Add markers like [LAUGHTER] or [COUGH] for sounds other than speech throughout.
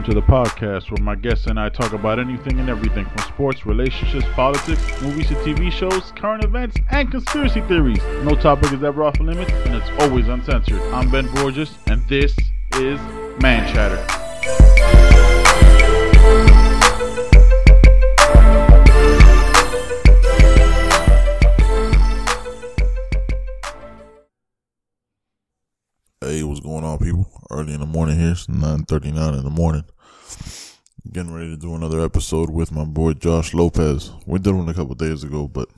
Welcome to the podcast where my guests and I talk about anything and everything from sports, relationships, politics, movies to TV shows, current events, and conspiracy theories. No topic is ever off limits and it's always uncensored. I'm Ben Borges and this is Man Chatter. What's going on, people? Early in the morning here, it's 9.39 in the morning. Getting ready to do another episode with my boy Josh Lopez. We did one a couple days ago, but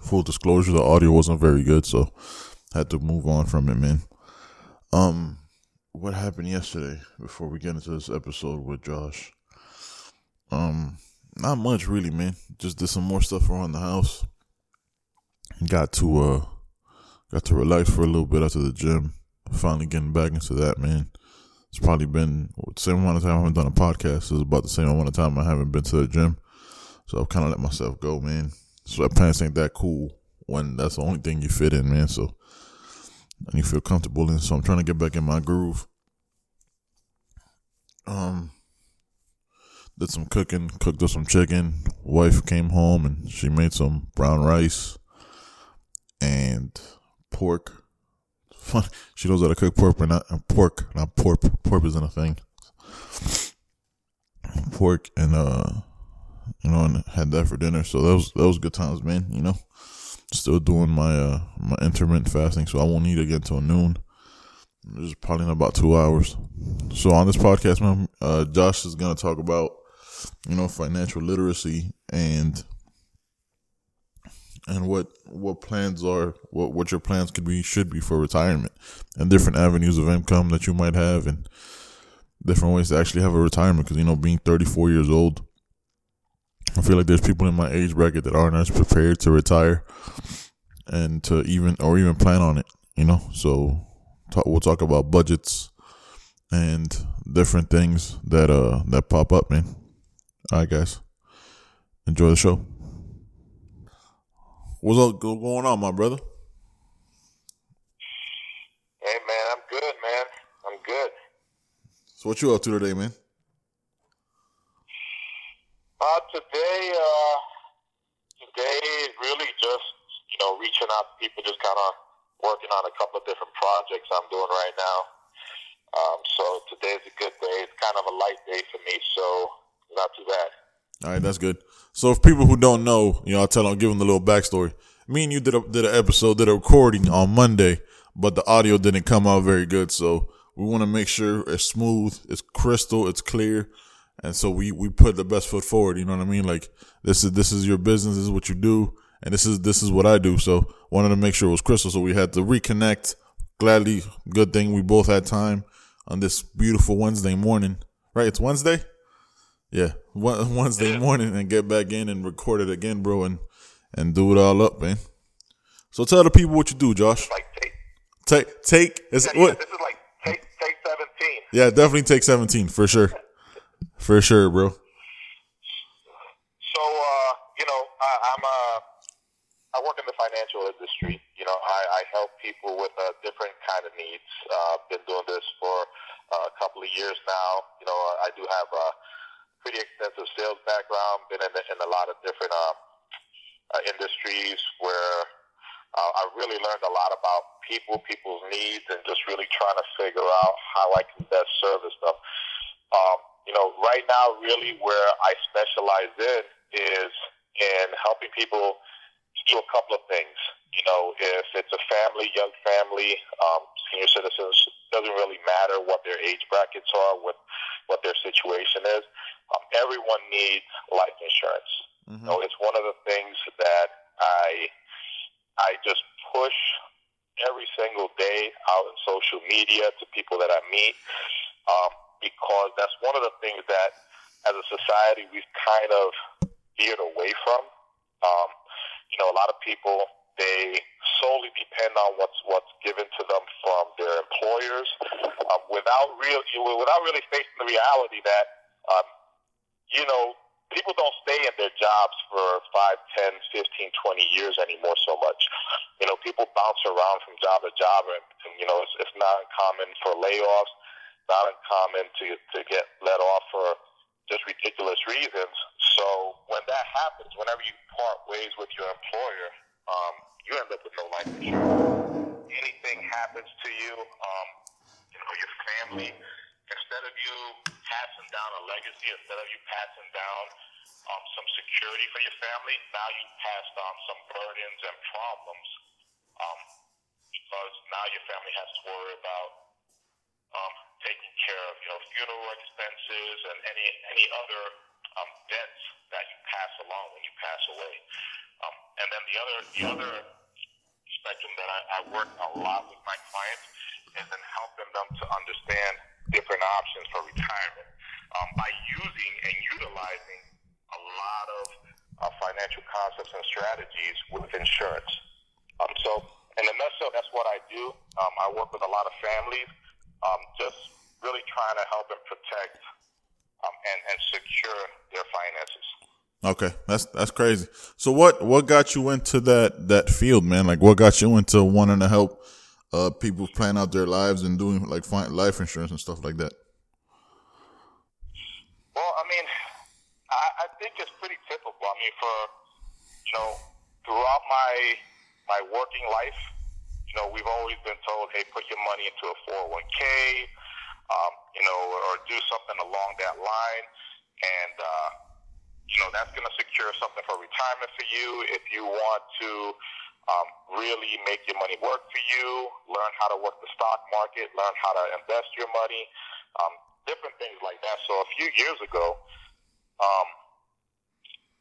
full disclosure, the audio wasn't very good, so had to move on from it, man. Um, what happened yesterday before we get into this episode with Josh? Um, not much really, man. Just did some more stuff around the house. Got to uh got to relax for a little bit after the gym finally getting back into that, man. It's probably been same amount of time I haven't done a podcast. It's about the same amount of time I haven't been to the gym. So I've kind of let myself go, man. Sweatpants ain't that cool when that's the only thing you fit in, man. So, and you feel comfortable in. So I'm trying to get back in my groove. Um, did some cooking, cooked up some chicken. Wife came home and she made some brown rice and pork. She knows how to cook pork, but not uh, pork, not pork. Pork isn't a thing. Pork and uh, you know, and had that for dinner. So that was that was good times, man. You know, still doing my uh my intermittent fasting, so I won't eat again until noon. It's probably in about two hours. So on this podcast, man, uh, Josh is gonna talk about you know financial literacy and and what what plans are, what what your plans could be, should be for retirement, and different avenues of income that you might have, and different ways to actually have a retirement. Because you know, being 34 years old, I feel like there's people in my age bracket that aren't as prepared to retire, and to even or even plan on it. You know, so talk, we'll talk about budgets and different things that uh that pop up, man. All right, guys, enjoy the show. What's up going on, my brother? Hey man, I'm good, man. I'm good. So what you up to today, man? Uh today uh today is really just, you know, reaching out to people, just kinda working on a couple of different projects I'm doing right now. Um, so today's a good day. It's kind of a light day for me, so not too bad. All right, that's good. So, if people who don't know, you know, I'll tell them, give them the little backstory. Me and you did a did an episode, did a recording on Monday, but the audio didn't come out very good. So we want to make sure it's smooth, it's crystal, it's clear, and so we we put the best foot forward. You know what I mean? Like this is this is your business, this is what you do, and this is this is what I do. So wanted to make sure it was crystal. So we had to reconnect. Gladly, good thing we both had time on this beautiful Wednesday morning. Right? It's Wednesday. Yeah, [LAUGHS] Wednesday morning and get back in and record it again, bro, and and do it all up, man. So tell the people what you do, Josh. Like take take take. It's, yeah, what? This is like take take seventeen. Yeah, definitely take seventeen for sure, for sure, bro. So uh, you know, I, I'm a I work in the financial industry. You know, I, I help people with uh, different kind of needs. Uh, been doing this for uh, a couple of years now. You know, I do have a pretty extensive sales background. Been in, in a lot of different uh, uh, industries where uh, I really learned a lot about people, people's needs, and just really trying to figure out how I can best service them. Um, you know, right now, really where I specialize in is in helping people do a couple of things. You know, if it's a family, young family, um, senior citizens, doesn't really matter what their age brackets are, what what their situation is. Um, everyone needs life insurance. Mm-hmm. You know, it's one of the things that I I just push every single day out in social media to people that I meet um, because that's one of the things that, as a society, we've kind of veered away from. Um, you know, a lot of people they solely depend on what's what's given to them from their employers, um, without real without really facing the reality that um, you know people don't stay in their jobs for 5, 10, 15, 20 years anymore so much. You know, people bounce around from job to job, and, and you know, it's, it's not uncommon for layoffs. not uncommon to to get let off for just ridiculous reasons. So when that happens, whenever you part ways with your employer, um, you end up with no life insurance. Anything happens to you, um, you know, your family, instead of you passing down a legacy, instead of you passing down um, some security for your family, now you passed on some burdens and problems um, because now your family has to worry about um, taking care of you know funeral expenses and any any other um, debts that you pass along when you pass away. And then the other the other spectrum that I, I work a lot with my clients is in helping them to understand different options for retirement um, by using and utilizing a lot of uh, financial concepts and strategies with insurance. Um, so in a nutshell, that's what I do. Um, I work with a lot of families, um, just really trying to help them protect um, and, and secure their finances. Okay, that's that's crazy. So what what got you into that that field, man? Like what got you into wanting to help uh, people plan out their lives and doing like life insurance and stuff like that? Well, I mean, I, I think it's pretty typical. I mean, for you know, throughout my my working life, you know, we've always been told, hey, put your money into a 401k, um, you know, or do something along that line. And, uh, you know, that's going to secure something for retirement for you. If you want to um, really make your money work for you, learn how to work the stock market, learn how to invest your money, um, different things like that. So a few years ago, um,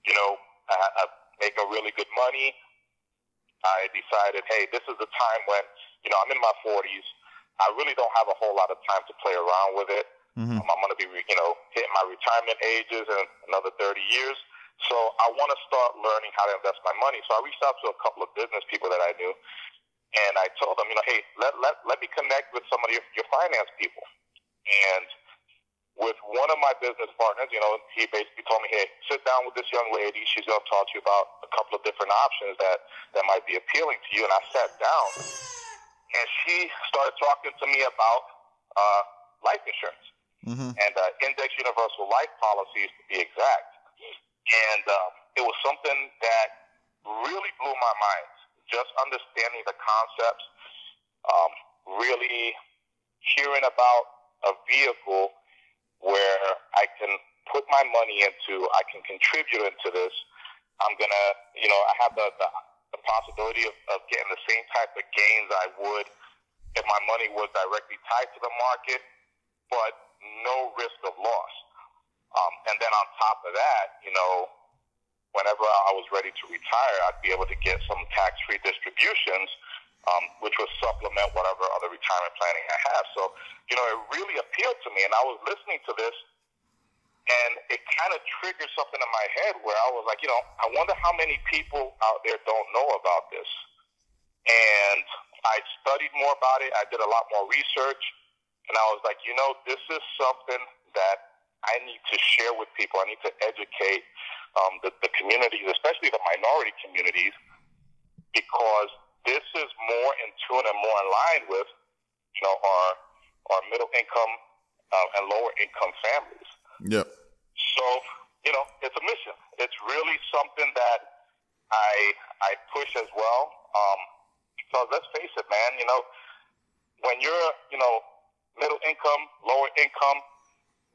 you know, I, I make a really good money. I decided, hey, this is the time when, you know, I'm in my 40s. I really don't have a whole lot of time to play around with it. Mm-hmm. Um, I'm going to be, you know, hitting my retirement ages in another 30 years. So I want to start learning how to invest my money. So I reached out to a couple of business people that I knew, and I told them, you know, hey, let let, let me connect with some of your, your finance people. And with one of my business partners, you know, he basically told me, hey, sit down with this young lady. She's going to talk to you about a couple of different options that, that might be appealing to you. And I sat down, and she started talking to me about uh, life insurance mm-hmm. and uh, index universal life policies, to be exact. And um, it was something that really blew my mind, just understanding the concepts, um, really hearing about a vehicle – where I can put my money into, I can contribute into this. I'm gonna, you know, I have the the, the possibility of, of getting the same type of gains I would if my money was directly tied to the market, but no risk of loss. Um, and then on top of that, you know, whenever I was ready to retire, I'd be able to get some tax-free distributions um, which would supplement whatever other retirement planning I have. So, you know, it really appealed to me, and I was listening to this, and it kind of triggered something in my head where I was like, you know, I wonder how many people out there don't know about this. And I studied more about it. I did a lot more research, and I was like, you know, this is something that I need to share with people. I need to educate um, the, the communities, especially the minority communities, because this is more in tune and more in line with, you know, our our middle income uh, and lower income families. Yep. So, you know, it's a mission. It's really something that I I push as well. Um, because let's face it, man. You know, when you're you know middle income, lower income,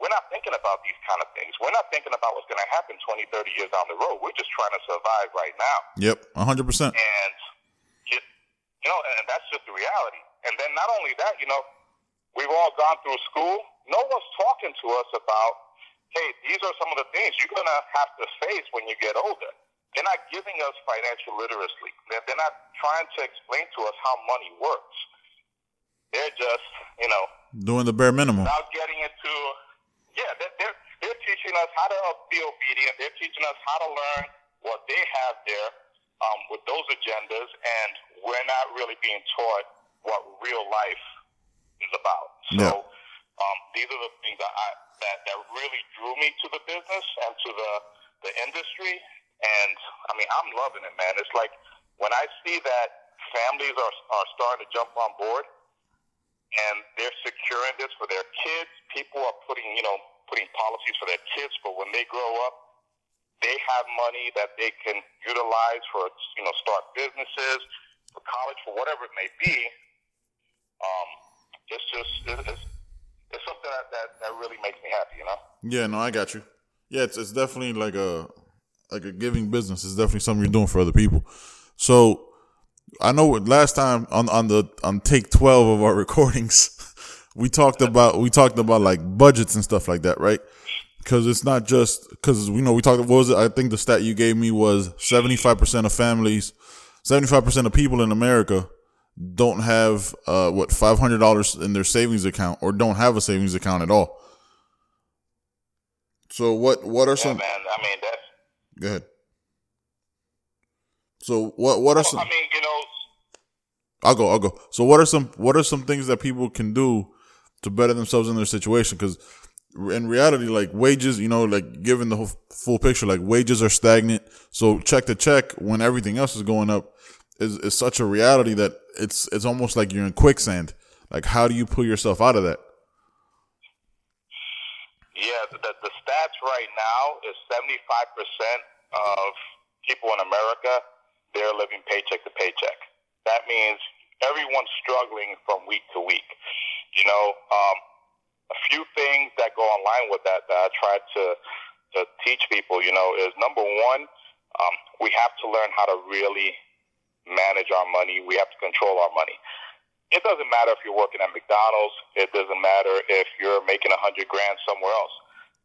we're not thinking about these kind of things. We're not thinking about what's going to happen 20, 30 years down the road. We're just trying to survive right now. Yep, 100%. And you know, and that's just the reality. And then not only that, you know, we've all gone through school. No one's talking to us about, hey, these are some of the things you're going to have to face when you get older. They're not giving us financial literacy. They're, they're not trying to explain to us how money works. They're just, you know, doing the bare minimum. Without getting into, yeah, they're, they're, teaching us how to be obedient. They're teaching us how to learn what they have there um, with those agendas, and we're not really being taught what real life is about. So yeah. um, these are the things that, I, that that really drew me to the business and to the the industry. And I mean, I'm loving it, man. It's like when I see that families are are starting to jump on board. And they're securing this for their kids. People are putting, you know, putting policies for their kids for when they grow up. They have money that they can utilize for, you know, start businesses, for college, for whatever it may be. Um, it's just it's, it's something that, that that really makes me happy, you know. Yeah, no, I got you. Yeah, it's it's definitely like a like a giving business. It's definitely something you're doing for other people. So I know last time on on the on take twelve of our [LAUGHS] recordings, we talked about we talked about like budgets and stuff like that, right? Because it's not just because you know we talked. What was it? I think the stat you gave me was seventy five percent of families, seventy five percent of people in America don't have uh what five hundred dollars in their savings account or don't have a savings account at all. So what what are Yeah, some? man. I mean, that's. Go ahead. So what what are some? I mean, I'll go. I'll go. So what are some what are some things that people can do to better themselves in their situation? Because in reality, like wages, you know, like given the whole full picture, like wages are stagnant. So check to check when everything else is going up is is such a reality that it's it's almost like you're in quicksand. Like how do you pull yourself out of that? Yeah, the, the, the stats right now is 75% of people in America, they're living paycheck to paycheck. That means everyone's struggling from week to week. You know, um, a few things that go online with that that I try to, to teach people, you know, is number one, um, we have to learn how to really manage our money. We have to control our money it doesn't matter if you're working at McDonald's. It doesn't matter if you're making a hundred grand somewhere else.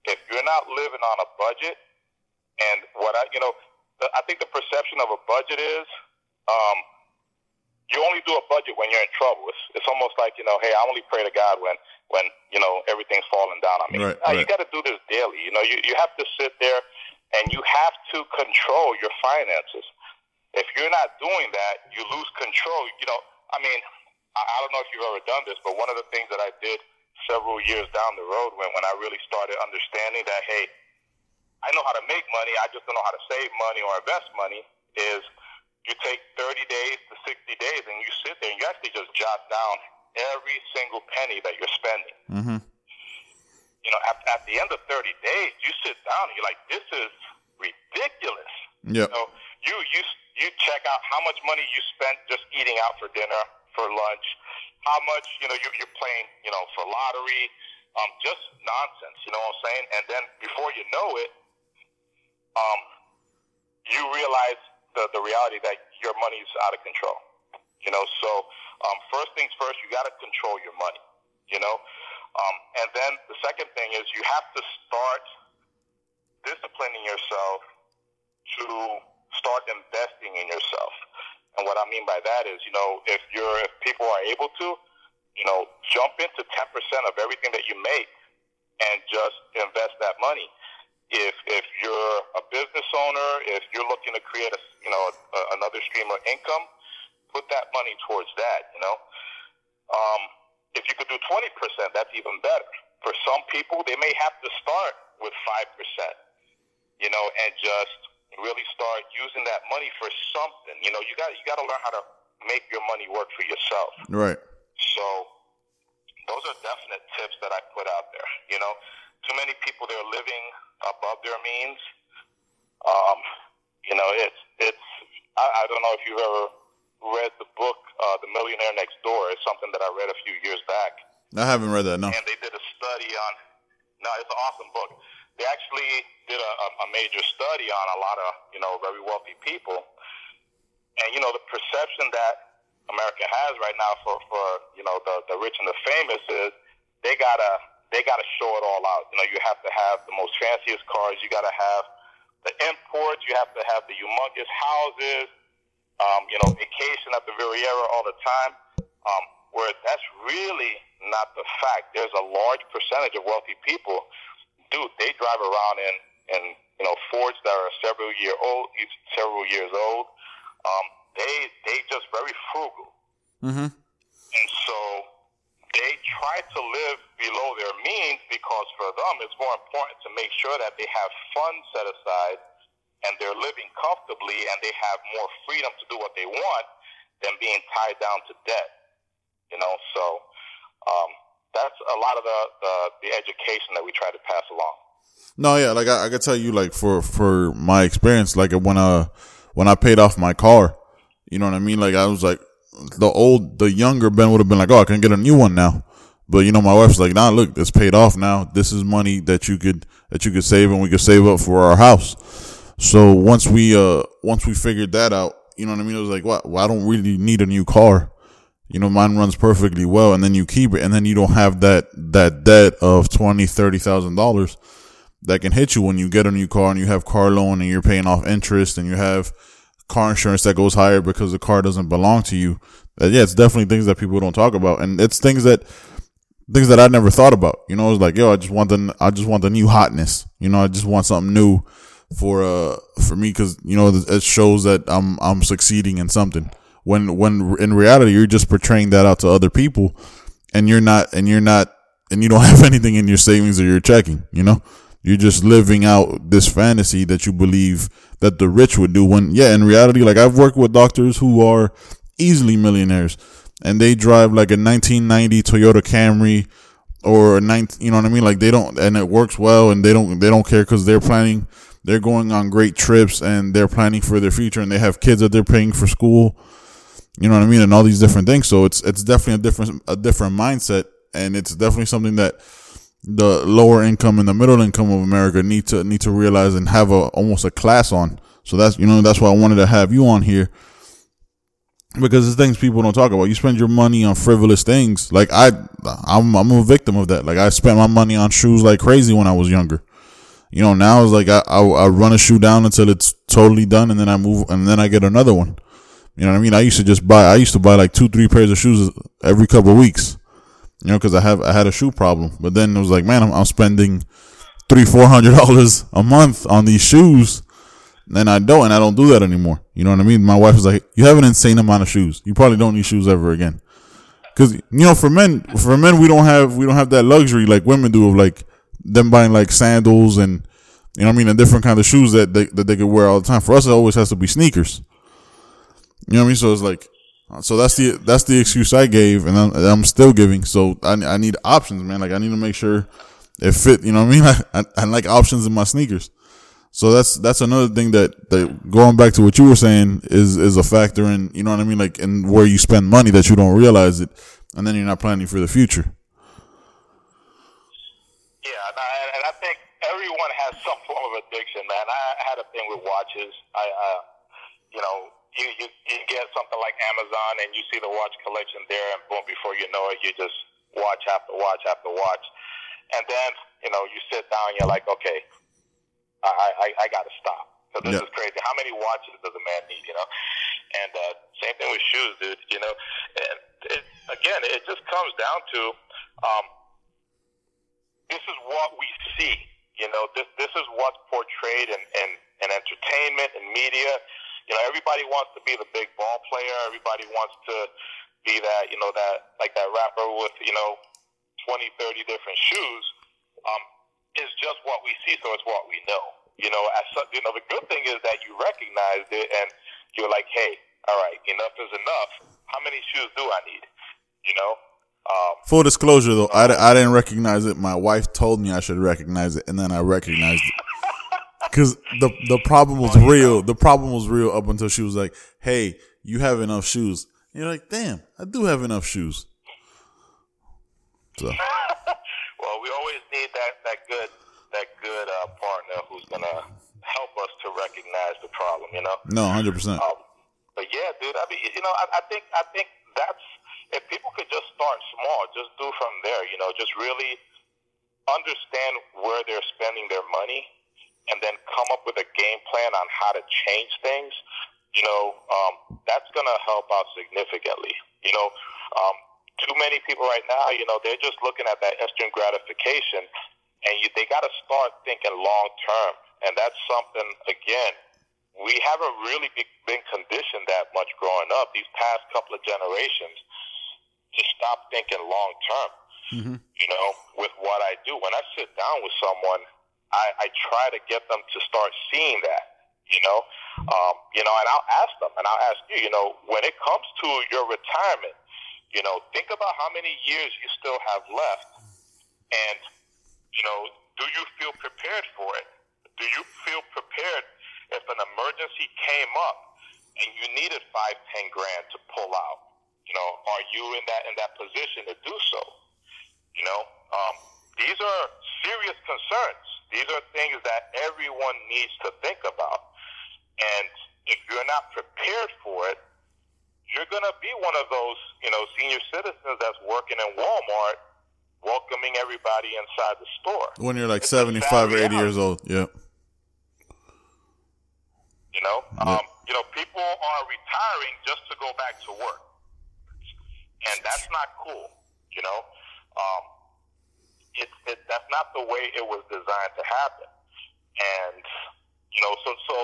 If you're not living on a budget, and what I, you know, I think the perception of a budget is, um, you only do a budget when you're in trouble. It's, it's almost like you know, hey, I only pray to God when when you know everything's falling down on me. Right, Uh, You got to do this daily. You know, you you have to sit there and you have to control your finances. If you're not doing that, you lose control. You know, I mean, I, I don't know if you've ever done this, but one of the things that I did several years down the road when, when I really started understanding that, hey, I know how to make money, I just don't know how to save money or invest money, is you take 30 days to 60 days and you sit there and you actually just jot down every single penny that you're spending. Mm-hmm. You know, at, at the end of 30 days, you sit down and you're like, this is ridiculous. Yep. So you you you check out how much money you spent just eating out for dinner, for lunch, how much you know you, you're playing, you know, for lottery, um, just nonsense. You know what I'm saying? And then before you know it, um, you realize the the reality that your money's out of control. You know, so um, first things first, you got to control your money. You know, um, and then the second thing is you have to start disciplining yourself to start investing in yourself. And what I mean by that is, you know, if you're if people are able to, you know, jump into ten percent of everything that you make and just invest that money. If if you're a business owner, if you're looking to create a you know a, another stream of income, put that money towards that. You know, um, if you could do twenty percent, that's even better. For some people, they may have to start with five percent you know, and just really start using that money for something. You know, you got you got to learn how to make your money work for yourself. Right. So those are definite tips that I put out there. You know, too many people they're living above their means. Um, you know, it's it's I, I don't know if you've ever read the book uh, The Millionaire Next Door. It's something that I read a few years back I haven't read that. No. and they did a study on. No, it's an awesome book. They actually did a, a, a major study on a lot of you know very wealthy people, and you know the perception that America has right now for for you know the the rich and the famous is they gotta they gotta show it all out. You know, you have to have the most fanciest cars. You gotta have the imports. You have to have the humongous houses. Um, you know, vacation at the Riviera all the time. Um, where that's really not the fact. There's a large percentage of wealthy people, dude. They drive around in in you know Fords that are several year old, several years old. Um, they they just very frugal, Mm-hmm. and so they try to live below their means because for them it's more important to make sure that they have funds set aside and they're living comfortably and they have more freedom to do what they want than being tied down to debt. You know, so um, that's a lot of the, the, the education that we try to pass along. No, yeah, like I, I could tell you, like for for my experience, like when uh when I paid off my car, you know what I mean. Like I was like the old, the younger Ben would have been like, oh, I can get a new one now. But you know, my wife's like, nah, look, it's paid off now. This is money that you could that you could save, and we could save up for our house. So once we uh once we figured that out, you know what I mean. It was like, what? Well, I don't really need a new car. You know, mine runs perfectly well, and then you keep it, and then you don't have that that debt of twenty, thirty thousand dollars that can hit you when you get a new car and you have car loan and you're paying off interest and you have car insurance that goes higher because the car doesn't belong to you. Uh, yeah, it's definitely things that people don't talk about, and it's things that things that I never thought about. You know, it's like, yo, I just want the I just want the new hotness. You know, I just want something new for uh for me because you know it shows that I'm I'm succeeding in something when when in reality you're just portraying that out to other people and you're not and you're not and you don't [LAUGHS] have anything in your savings or your checking you know you're just living out this fantasy that you believe that the rich would do when yeah in reality like i've worked with doctors who are easily millionaires and they drive like a 1990 toyota camry or a 19 you know what i mean like they don't and it works well and they don't they don't care because they're planning they're going on great trips and they're planning for their future and they have kids that they're paying for school you know what I mean? And all these different things. So it's, it's definitely a different, a different mindset. And it's definitely something that the lower income and the middle income of America need to, need to realize and have a, almost a class on. So that's, you know, that's why I wanted to have you on here because it's things people don't talk about. You spend your money on frivolous things. Like I, I'm, I'm a victim of that. Like I spent my money on shoes like crazy when I was younger. You know, now it's like I, I, I run a shoe down until it's totally done and then I move and then I get another one. You know what I mean? I used to just buy, I used to buy like two, three pairs of shoes every couple of weeks, you know, cause I have, I had a shoe problem. But then it was like, man, I'm, I'm spending three, four hundred dollars a month on these shoes. And I don't, and I don't do that anymore. You know what I mean? My wife was like, you have an insane amount of shoes. You probably don't need shoes ever again. Cause, you know, for men, for men, we don't have, we don't have that luxury like women do of like them buying like sandals and, you know what I mean? And different kind of shoes that they, that they could wear all the time. For us, it always has to be sneakers. You know what I mean? So it's like, so that's the that's the excuse I gave, and I'm, I'm still giving. So I, I need options, man. Like I need to make sure it fit. You know what I mean? I, [LAUGHS] I, I like options in my sneakers. So that's that's another thing that, that going back to what you were saying is is a factor in you know what I mean, like in where you spend money that you don't realize it, and then you're not planning for the future. Yeah, and I think everyone has [LAUGHS] some form of addiction, man. I had a thing with watches. I, uh, you know, you, you you get something like Amazon and you see the watch collection there, and boom, before you know it, you just watch after watch after watch, and then you know you sit down, and you're like, okay, I I, I got to stop. So this yeah. is crazy. How many watches does a man need? You know, and uh, same thing with shoes, dude. You know, and it, again, it just comes down to um, this is what we see. You know, this this is what's portrayed in, in, in entertainment and media you know, everybody wants to be the big ball player. Everybody wants to be that, you know, that like that rapper with, you know, 20, 30 different shoes. Um, is just what we see, so it's what we know. You know, as you know, the good thing is that you recognized it and you're like, hey, all right, enough is enough. How many shoes do I need? You know. Um, Full disclosure, though, I, I didn't recognize it. My wife told me I should recognize it, and then I recognized it because the the problem was real. The problem was real up until she was like, "Hey, you have enough shoes." And you're like, "Damn, I do have enough shoes." So. [LAUGHS] well, we always need that that good that good uh, partner who's gonna help us to recognize the problem. You know? No, hundred um, percent. But yeah, dude. I mean, you know, I, I think I think that's if people could just start small, just do from there. You know, just really understand where they're spending their money and then come up with a game plan on how to change things, you know, um, that's going to help out significantly. You know, um, too many people right now, you know, they're just looking at that instant gratification, and you, they got to start thinking long term. And that's something, again, we haven't really be, been conditioned that much growing up. These past couple of generations to stop thinking long term. Mm-hmm. You know, with what I do, when I sit down with someone I, I try to get them to start seeing that, you know, um, you know, and I'll ask them, and I'll ask you, you know, when it comes to your retirement, you know, think about how many years you still have left, And, you know, do you feel prepared for it? Do you feel prepared if an emergency came up and you needed five, ten grand to pull out? You know, are you in that in that position to do so? You know, um, these are serious concerns. These are things that everyone needs to think about. And if you're not prepared for it, you're going to be one of those, you know, senior citizens that's working in Walmart, welcoming everybody inside the store. When you're like it's 75 or 80 years old, yeah. You know, yeah. um, you know, people are retiring just to go back to work, and that's not cool. You know, um, it, it that's not the way it was designed to happen, and you know, so so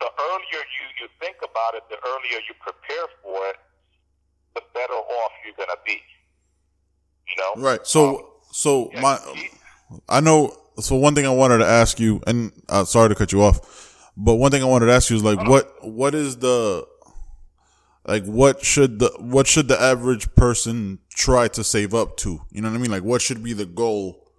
the earlier you, you think about it, the earlier you prepare for it, the better off you're going to be. You know? Right. So, um, so yeah, my, I know, so one thing I wanted to ask you, and uh, sorry to cut you off, but one thing I wanted to ask you is like, what, what is the, like, what should the, what should the average person try to save up to? You know what I mean? Like, what should be the goal?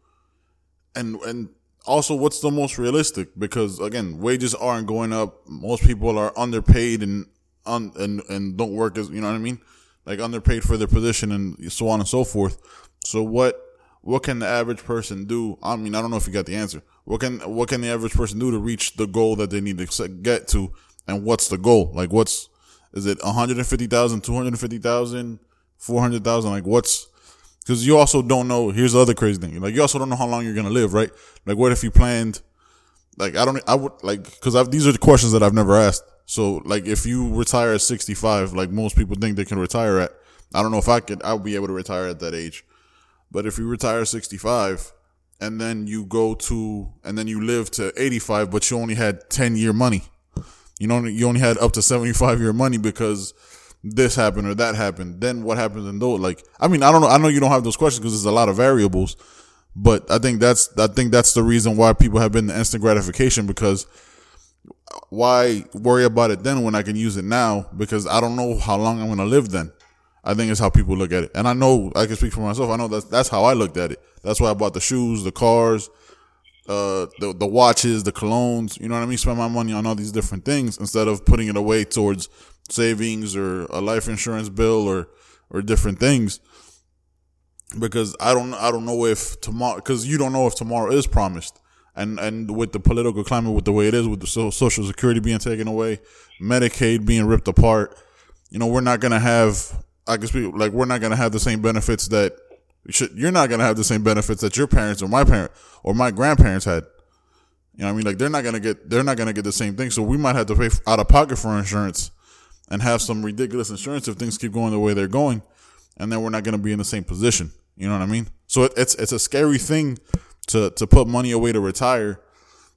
And, and also what's the most realistic? Because again wages aren't going up. Most people are underpaid and un, and and don't work as you know what i mean? Like underpaid for their position and so on and so forth. So what what can the average person do? I mean i don't know if you got the answer. What can what can the average person do to reach the goal that they need to get to? And what's the goal? Like what's is it 150,000 250,000 400,000 like what's because you also don't know. Here's the other crazy thing. Like you also don't know how long you're gonna live, right? Like what if you planned? Like I don't. I would like because these are the questions that I've never asked. So like if you retire at 65, like most people think they can retire at, I don't know if I could. I'll be able to retire at that age. But if you retire at 65 and then you go to and then you live to 85, but you only had 10 year money. You know, you only had up to 75 year money because this happened or that happened. Then what happens in those? Like, I mean, I don't know. I know you don't have those questions because there's a lot of variables, but I think that's I think that's the reason why people have been the instant gratification because why worry about it then when I can use it now? Because I don't know how long I'm going to live then. I think it's how people look at it, and I know I can speak for myself. I know that's that's how I looked at it. That's why I bought the shoes, the cars, uh, the the watches, the colognes. You know what I mean? Spend my money on all these different things instead of putting it away towards savings or a life insurance bill or or different things because I don't I don't know if tomorrow because you don't know if tomorrow is promised and and with the political climate with the way it is with the social security being taken away Medicaid being ripped apart you know we're not gonna have I guess we like we're not gonna have the same benefits that you're not gonna have the same benefits that your parents or my parent or my grandparents had you know what I mean like they're not gonna get they're not gonna get the same thing so we might have to pay out of pocket for insurance and have some ridiculous insurance if things keep going the way they're going, and then we're not to be in the same position. You know what I mean? So it, it's it's a scary thing to to put money away to retire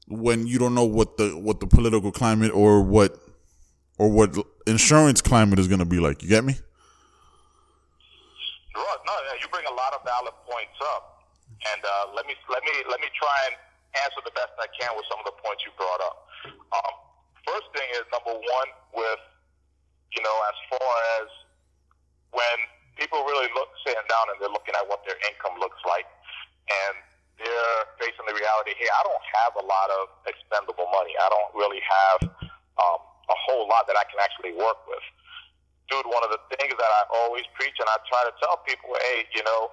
when you don't know what the what the political climate or what or what insurance climate is to be like. You get me? Right. No, you bring a lot of valid points up, and uh, let me let me let me try and answer the best I can with some of the points you brought up. Um, first thing is number one with you know, as far as when people really look sitting down and they're looking at what their income looks like and they're facing the reality, hey, I don't have a lot of expendable money. I don't really have um, a whole lot that I can actually work with. Dude, one of the things that I always preach and I try to tell people, hey, you know,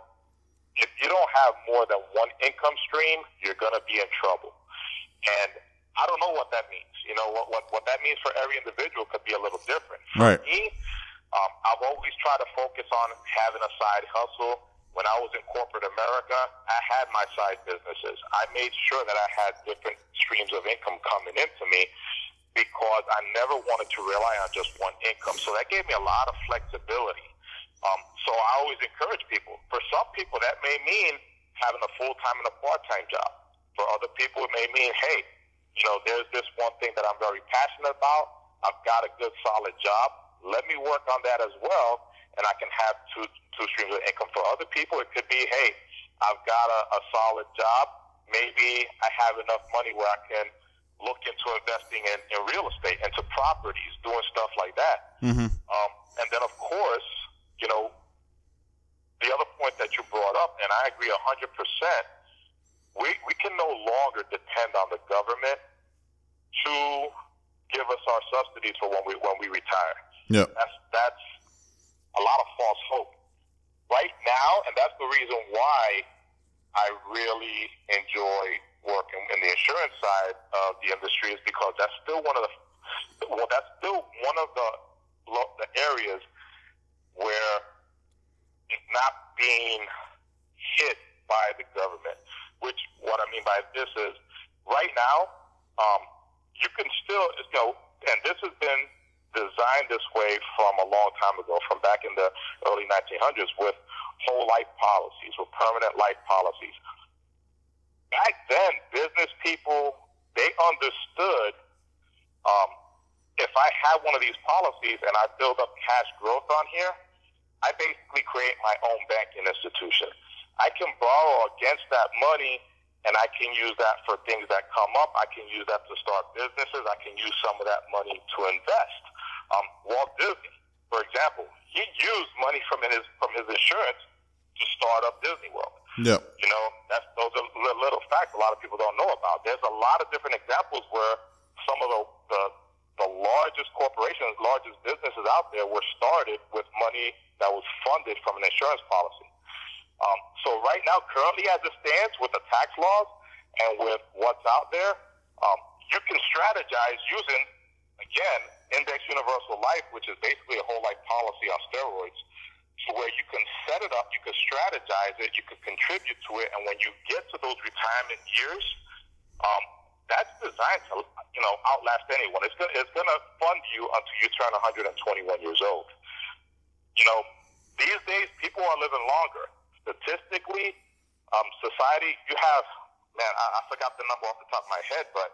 if you don't have more than one income stream, you're going to be in trouble. And I don't know what that means. You know, what, what, what that means for every individual could be a little different. Right. For me, um, I've always tried to focus on having a side hustle. When I was in corporate America, I had my side businesses. I made sure that I had different streams of income coming into me because I never wanted to rely on just one income. So that gave me a lot of flexibility. Um, so I always encourage people. For some people, that may mean having a full time and a part time job. For other people, it may mean, hey, you know, there's this one thing that I'm very passionate about. I've got a good solid job. Let me work on that as well, and I can have two two streams of income. For other people, it could be, hey, I've got a, a solid job. Maybe I have enough money where I can look into investing in, in real estate, into properties, doing stuff like that. Mm-hmm. Um, and then, of course, you know, the other point that you brought up, and I agree 100%, we we can no longer depend on the government to give us our subsidies for when we when we retire. Yeah. That's that's a lot of false hope. Right now, and that's the reason why I really enjoy working in the insurance side of the industry is because that's still one of the well, that's still one of the the areas where it's not being hit by the government. Which what I mean by this is right now, um, you can still you know, and this has been designed this way from a long time ago, from back in the early 1900s, with whole life policies, with permanent life policies. Back then, business people they understood um, if I have one of these policies and I build up cash growth on here, I basically create my own banking institution. I can borrow against that money and I can use that for things that come up. I can use that to start businesses. I can use some of that money to invest. Um, Walt Disney, for example, he used money from his from his insurance to start up Disney World. Yeah. You know, that's those are little facts a lot of people don't know about. There's a lot of different examples where some of the, the the largest corporations, largest businesses out there were started with money that was funded from an insurance policy. Um, so right now, currently as it stands with the tax laws and with what's out there, um, you can strategize using, again, index universal life, which is basically a whole life policy on steroids, to where you can set it up, you can strategize it, you can contribute to it, and when you get to those retirement years, um, that's designed to, you know, outlast anyone. It's gonna, it's gonna fund you until you turn 121 years old. You know, these days people are living longer. Statistically, um, society, you have, man, I, I forgot the number off the top of my head, but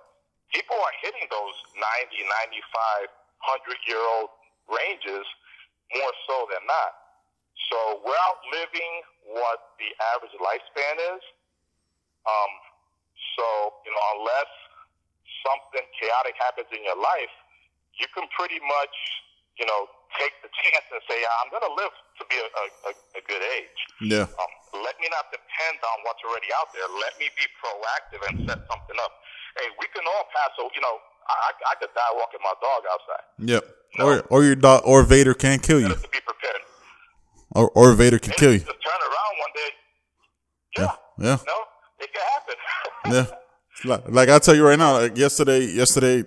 people are hitting those 90, 95, 100 year old ranges more so than not. So we're outliving what the average lifespan is. Um, so, you know, unless something chaotic happens in your life, you can pretty much, you know, take the [LAUGHS] chance and say, I'm going to live to be a, a, a good age. Yeah. Um, let me not depend on what's already out there. Let me be proactive and set something up. Hey, we can all pass. So, you know, I, I could die walking my dog outside. Yep. Or or your dog or Vader can't kill you. To be prepared. Or or Vader can kill you. Just turn around one day. Yeah. Yeah. No, it can happen. [LAUGHS] Yeah. Like, like I tell you right now, like yesterday, yesterday,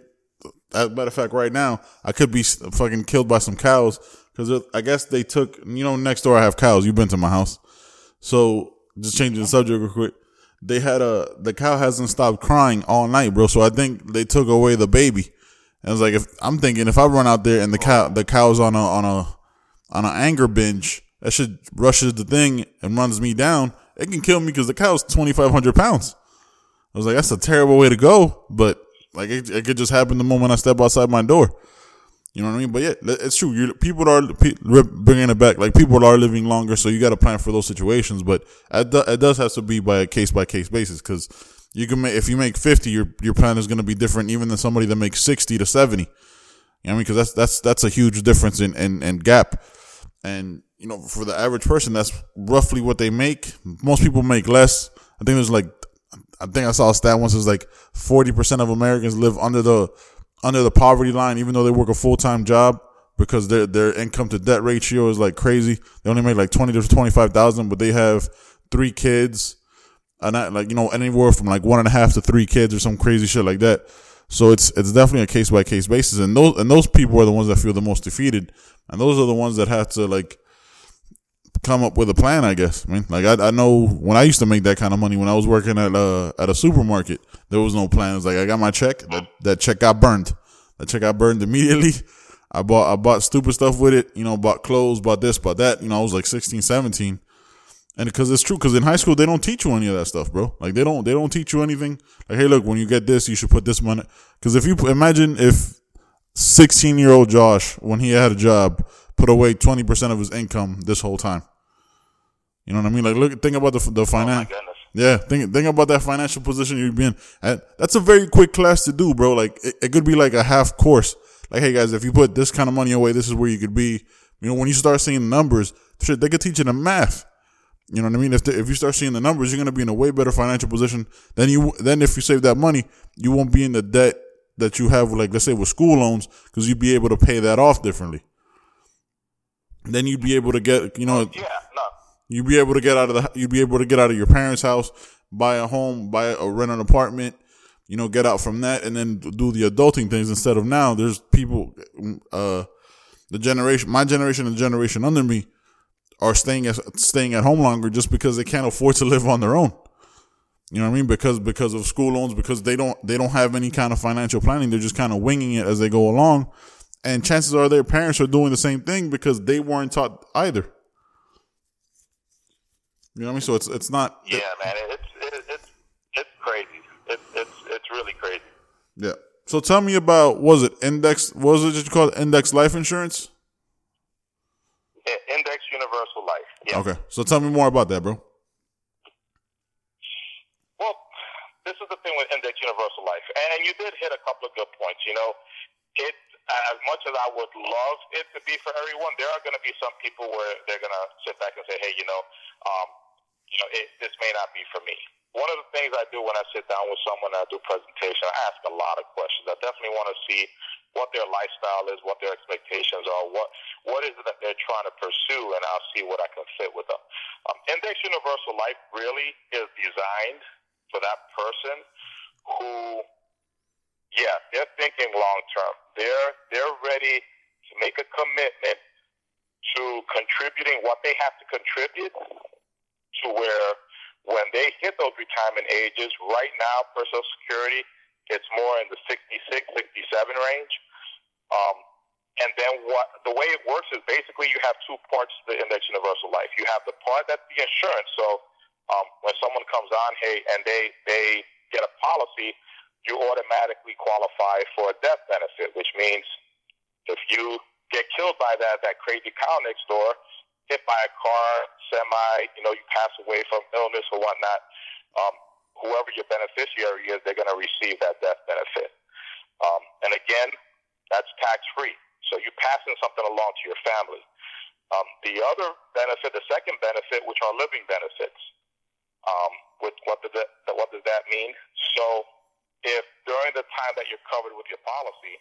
as a matter of fact, right now, I could be fucking killed by some cows because I guess they took, you know, next door I have cows. You've been to my house. So just changing the subject real quick. They had a, the cow hasn't stopped crying all night, bro. So I think they took away the baby. And I was like, if I'm thinking if I run out there and the cow, the cow's on a, on a, on an anger binge, that shit rushes the thing and runs me down. It can kill me because the cow's 2,500 pounds. I was like, that's a terrible way to go, but like it, it could just happen the moment I step outside my door. You know what I mean? But yeah, it's true. you people are pe- bringing it back. Like people are living longer, so you got to plan for those situations. But it, do, it does have to be by a case by case basis because you can make if you make fifty, your your plan is going to be different even than somebody that makes sixty to seventy. You know what I mean? Because that's that's that's a huge difference in, in in gap. And you know, for the average person, that's roughly what they make. Most people make less. I think there's like I think I saw a stat once. It was like forty percent of Americans live under the under the poverty line, even though they work a full time job, because their their income to debt ratio is like crazy. They only make like twenty to twenty five thousand, but they have three kids, and I, like you know anywhere from like one and a half to three kids or some crazy shit like that. So it's it's definitely a case by case basis, and those and those people are the ones that feel the most defeated, and those are the ones that have to like come up with a plan, I guess. I mean, like I, I know when I used to make that kind of money when I was working at uh at a supermarket, there was no plan. It like I got my check, that that check got burned. That check got burned immediately. [LAUGHS] I bought I bought stupid stuff with it, you know, bought clothes, bought this, bought that. You know, I was like 16, 17. And because it's true, because in high school they don't teach you any of that stuff, bro. Like they don't they don't teach you anything. Like, hey, look, when you get this, you should put this money. Because if you imagine if sixteen year old Josh, when he had a job, put away twenty percent of his income this whole time. You know what I mean? Like, look, think about the the oh finance. goodness. Yeah, think think about that financial position you'd be in. That's a very quick class to do, bro. Like it, it could be like a half course. Like, hey guys, if you put this kind of money away, this is where you could be. You know, when you start seeing numbers, shit, they could teach you the math. You know what I mean? If the, if you start seeing the numbers, you're going to be in a way better financial position than you than if you save that money. You won't be in the debt that you have, like let's say with school loans, because you'd be able to pay that off differently. Then you'd be able to get, you know, Yeah, no. you'd be able to get out of the, you'd be able to get out of your parents' house, buy a home, buy a rent an apartment, you know, get out from that, and then do the adulting things instead of now. There's people, uh, the generation, my generation and the generation under me, are staying at staying at home longer just because they can't afford to live on their own. You know what I mean? Because because of school loans, because they don't they don't have any kind of financial planning. They're just kind of winging it as they go along, and chances are their parents are doing the same thing because they weren't taught either. You know what I mean? So it's it's not. Yeah, man, it's it, it's it's crazy. It's it's it's really crazy. Yeah. So tell me about was it index? Was it just called index life insurance? Index Universal Life. Yeah. Okay. So tell me more about that, bro. Well, this is the thing with Index Universal Life, and you did hit a couple of good points. You know, it as much as I would love it to be for everyone, there are going to be some people where they're going to sit back and say, "Hey, you know, um, you know, it, this may not be for me." One of the things I do when I sit down with someone and I do presentation, I ask a lot of questions. I definitely want to see what their lifestyle is, what their expectations are, what what is it that they're trying to pursue, and I'll see what I can fit with them. Um, Index Universal Life really is designed for that person who, yeah, they're thinking long term. They're they're ready to make a commitment to contributing what they have to contribute to where when they hit those retirement ages, right now, for Social Security, it's more in the 66, 67 range. Um, and then what the way it works is basically you have two parts to the Index Universal Life. You have the part that's the insurance. So um, when someone comes on, hey, and they they get a policy, you automatically qualify for a death benefit, which means if you get killed by that that crazy cow next door, hit by a car, semi, you know, you pass away from illness or whatnot, um, whoever your beneficiary is, they're going to receive that death benefit. Um, and again, that's tax free. So you're passing something along to your family. Um, the other benefit, the second benefit, which are living benefits. Um, with what does that what does that mean? So if during the time that you're covered with your policy,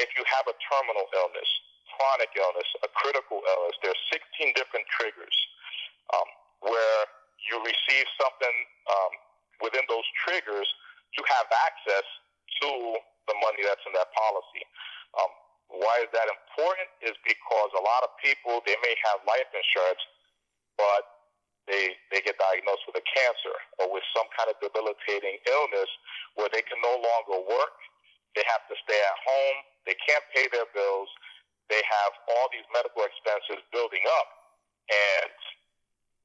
if you have a terminal illness, chronic illness, a critical illness, there's 16 different triggers um, where you receive something um, within those triggers, you have access to the money that's in that policy. Um, why is that important? Is because a lot of people they may have life insurance, but they they get diagnosed with a cancer or with some kind of debilitating illness where they can no longer work. They have to stay at home. They can't pay their bills. They have all these medical expenses building up, and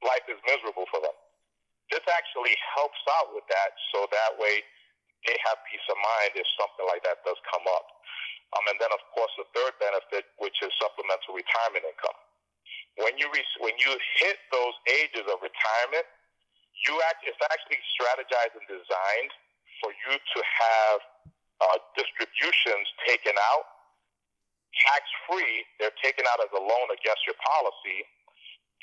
life is miserable for them. This actually helps out with that, so that way they have peace of mind if something like that does come up. Um, and then, of course, the third benefit, which is supplemental retirement income. When you re- when you hit those ages of retirement, you act, it's actually strategized and designed for you to have uh, distributions taken out tax free. They're taken out as a loan against your policy,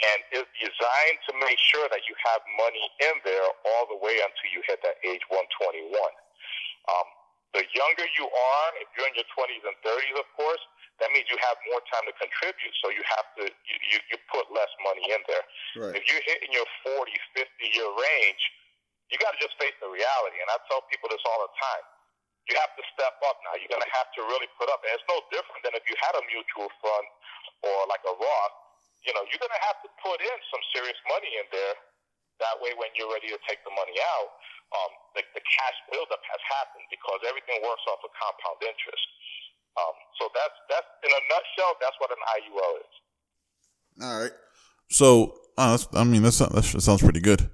and is designed to make sure that you have money in there all the way until you hit that age 121. Um, the younger you are, if you're in your 20s and 30s, of course, that means you have more time to contribute. So you have to you, you, you put less money in there. Right. If you're hitting your 40, 50 year range, you got to just face the reality. And I tell people this all the time. You have to step up now. You're going to have to really put up. And it's no different than if you had a mutual fund or like a Roth. You know, you're going to have to put in some serious money in there. That way, when you're ready to take the money out, um, the, the cash buildup has happened because everything works off of compound interest. Um, so that's that's in a nutshell. That's what an IUL is. All right. So, uh, I mean, that's, that sounds pretty good.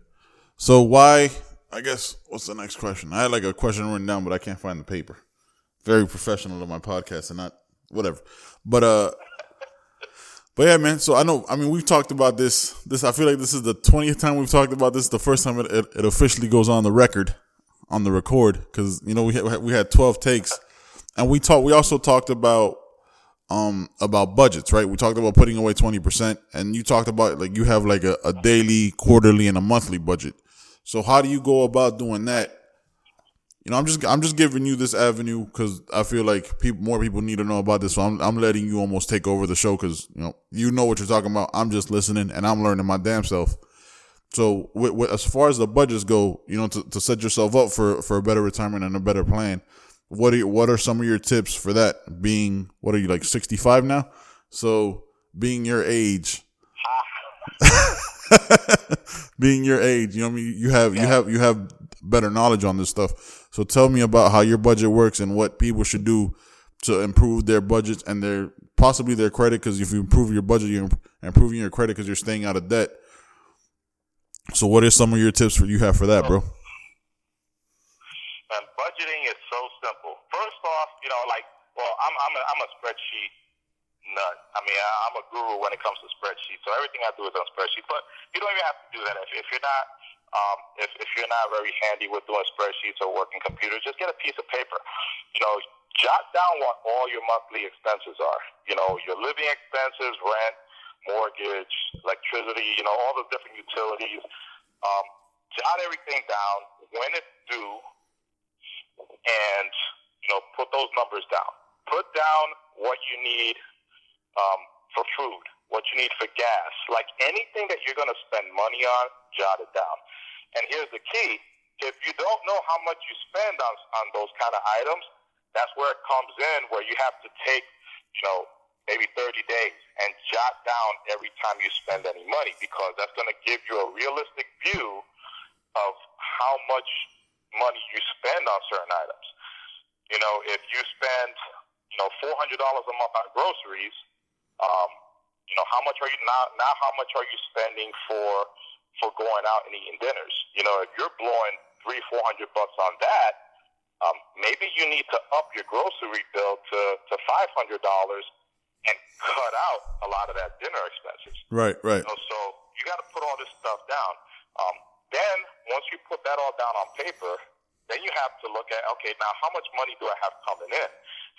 So, why? I guess what's the next question? I had like a question written down, but I can't find the paper. Very professional of my podcast and not whatever. But uh, but yeah, man. So I know. I mean, we've talked about this. This I feel like this is the twentieth time we've talked about this. The first time it, it, it officially goes on the record, on the record, because you know we had, we had twelve takes, and we talked. We also talked about um about budgets, right? We talked about putting away twenty percent, and you talked about like you have like a, a daily, quarterly, and a monthly budget. So how do you go about doing that? You know, I'm just I'm just giving you this avenue because I feel like people more people need to know about this. So I'm I'm letting you almost take over the show because you know you know what you're talking about. I'm just listening and I'm learning my damn self. So with, with, as far as the budgets go, you know, to, to set yourself up for for a better retirement and a better plan, what are you, what are some of your tips for that? Being what are you like 65 now? So being your age, [LAUGHS] being your age, you know, what I mean, you have you have you have better knowledge on this stuff. So tell me about how your budget works and what people should do to improve their budgets and their possibly their credit. Because if you improve your budget, you're improving your credit because you're staying out of debt. So what are some of your tips for you have for that, bro? And budgeting is so simple. First off, you know, like, well, I'm I'm a, I'm a spreadsheet nut. I mean, I, I'm a guru when it comes to spreadsheets. So everything I do is on spreadsheet. But you don't even have to do that if, if you're not um, if, if you're not very handy with doing spreadsheets or working computers. Just get a piece of paper. You know, jot down what all your monthly expenses are. You know, your living expenses, rent, mortgage, electricity. You know, all the different utilities. Um, jot everything down when it's due and you know put those numbers down. Put down what you need um, for food, what you need for gas, like anything that you're going to spend money on, jot it down. And here's the key: if you don't know how much you spend on on those kind of items, that's where it comes in, where you have to take, you know, maybe 30 days and jot down every time you spend any money because that's going to give you a realistic view of how much money you spend on certain items. You know, if you spend, you know, four hundred dollars a month on groceries, um, you know, how much are you now? Now, how much are you spending for for going out and eating dinners? You know, if you're blowing three, four hundred bucks on that, um, maybe you need to up your grocery bill to to five hundred dollars and cut out a lot of that dinner expenses. Right, right. You know, so you got to put all this stuff down. Um, then once you put that all down on paper, then you have to look at okay, now how much money do I have coming in?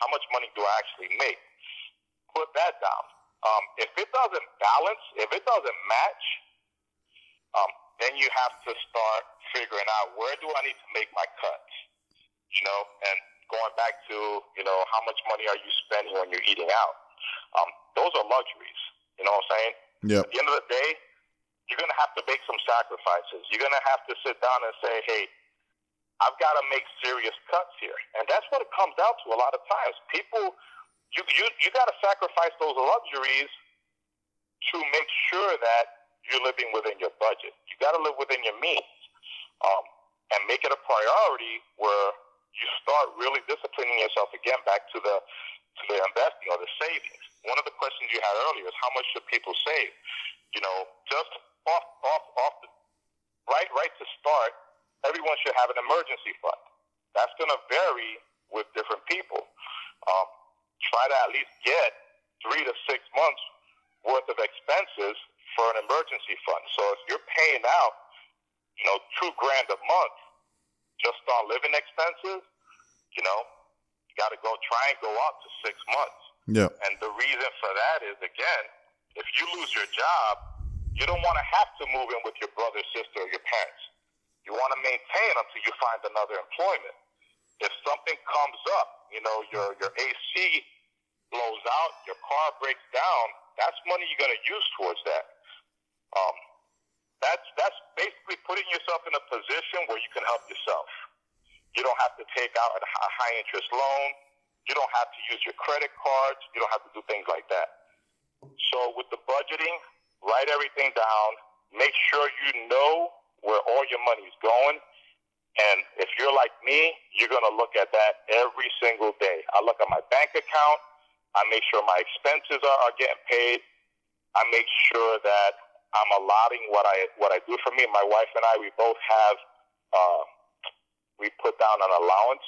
How much money do I actually make? Put that down. Um, if it doesn't balance, if it doesn't match, um, then you have to start figuring out where do I need to make my cuts. You know, and going back to you know how much money are you spending when you're eating out? Um, those are luxuries. You know what I'm saying? Yeah. At the end of the day, you're going to have to make some sacrifices. You're going to have to sit down and say, hey, I've got to make serious cuts here. And that's what it comes down to a lot of times. People, you, you, you got to sacrifice those luxuries to make sure that you're living within your budget. You got to live within your means um, and make it a priority where you start really disciplining yourself again back to the to the investing or the savings. One of the questions you had earlier is how much should people save? You know, just off off off the right right to start, everyone should have an emergency fund. That's going to vary with different people. Um, try to at least get three to six months worth of expenses for an emergency fund. So if you're paying out, you know, two grand a month just on living expenses, you know, you got to go try and go out to six months. Yeah. And the reason for that is, again, if you lose your job, you don't want to have to move in with your brother, sister, or your parents. You want to maintain until you find another employment. If something comes up, you know, your, your AC blows out, your car breaks down, that's money you're going to use towards that. Um, that's, that's basically putting yourself in a position where you can help yourself. You don't have to take out a high interest loan. You don't have to use your credit cards. You don't have to do things like that. So with the budgeting, write everything down. Make sure you know your money is going. And if you're like me, you're going to look at that every single day. I look at my bank account. I make sure my expenses are, are getting paid. I make sure that I'm allotting what I what I do for me. My wife and I, we both have uh, we put down an allowance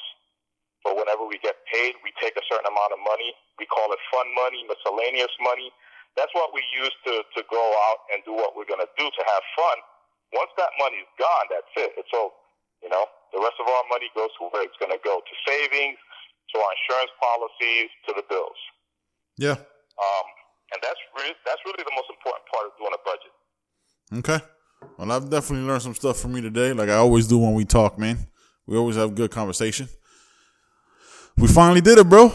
for whenever we get paid. We take a certain amount of money. We call it fun money, miscellaneous money. That's what we use to to go out and do what we're going to do to have fun. Once that money's gone, that's it. It's over. You know, the rest of our money goes to where it's going to go to savings, to our insurance policies, to the bills. Yeah. Um, and that's really that's really the most important part of doing a budget. Okay. Well, I've definitely learned some stuff from you today, like I always do when we talk, man. We always have good conversation. We finally did it, bro.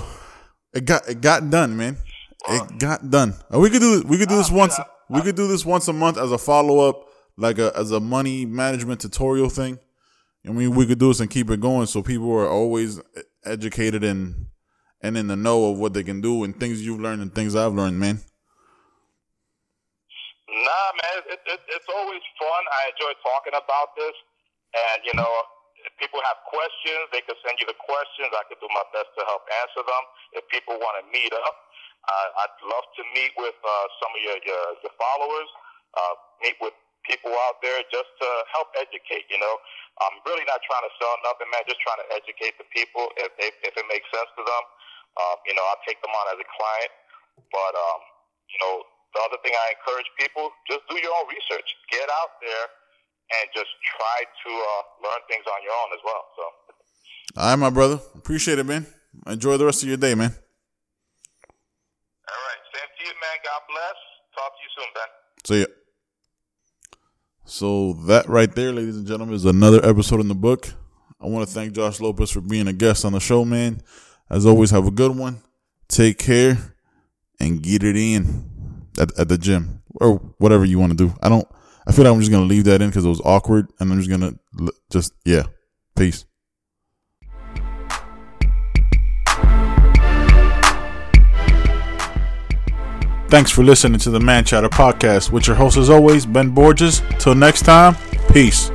It got it got done, man. It got done. We could do we could do this once. We could do this once a month as a follow up, like a as a money management tutorial thing. I mean, we could do this and keep it going, so people are always educated and and in the know of what they can do and things you've learned and things I've learned, man. Nah, man, it, it, it's always fun. I enjoy talking about this, and you know, if people have questions, they can send you the questions. I can do my best to help answer them. If people want to meet up, uh, I'd love to meet with uh, some of your your, your followers. Uh, meet with people out there just to help educate. You know, I'm really not trying to sell nothing, man. Just trying to educate the people if they, if it makes sense to them. Um, you know, I'll take them on as a client, but um, you know the other thing I encourage people, just do your own research. Get out there and just try to uh, learn things on your own as well. So. All right, my brother. Appreciate it, man. Enjoy the rest of your day, man. All right. Same to you, man. God bless. Talk to you soon, Ben. See ya. So that right there, ladies and gentlemen, is another episode in the book. I want to thank Josh Lopez for being a guest on the show, man. As always, have a good one. Take care and get it in at, at the gym or whatever you want to do. I don't. I feel like I'm just gonna leave that in because it was awkward, and I'm just gonna just yeah. Peace. Thanks for listening to the Man Chatter podcast with your host, as always, Ben Borges. Till next time, peace.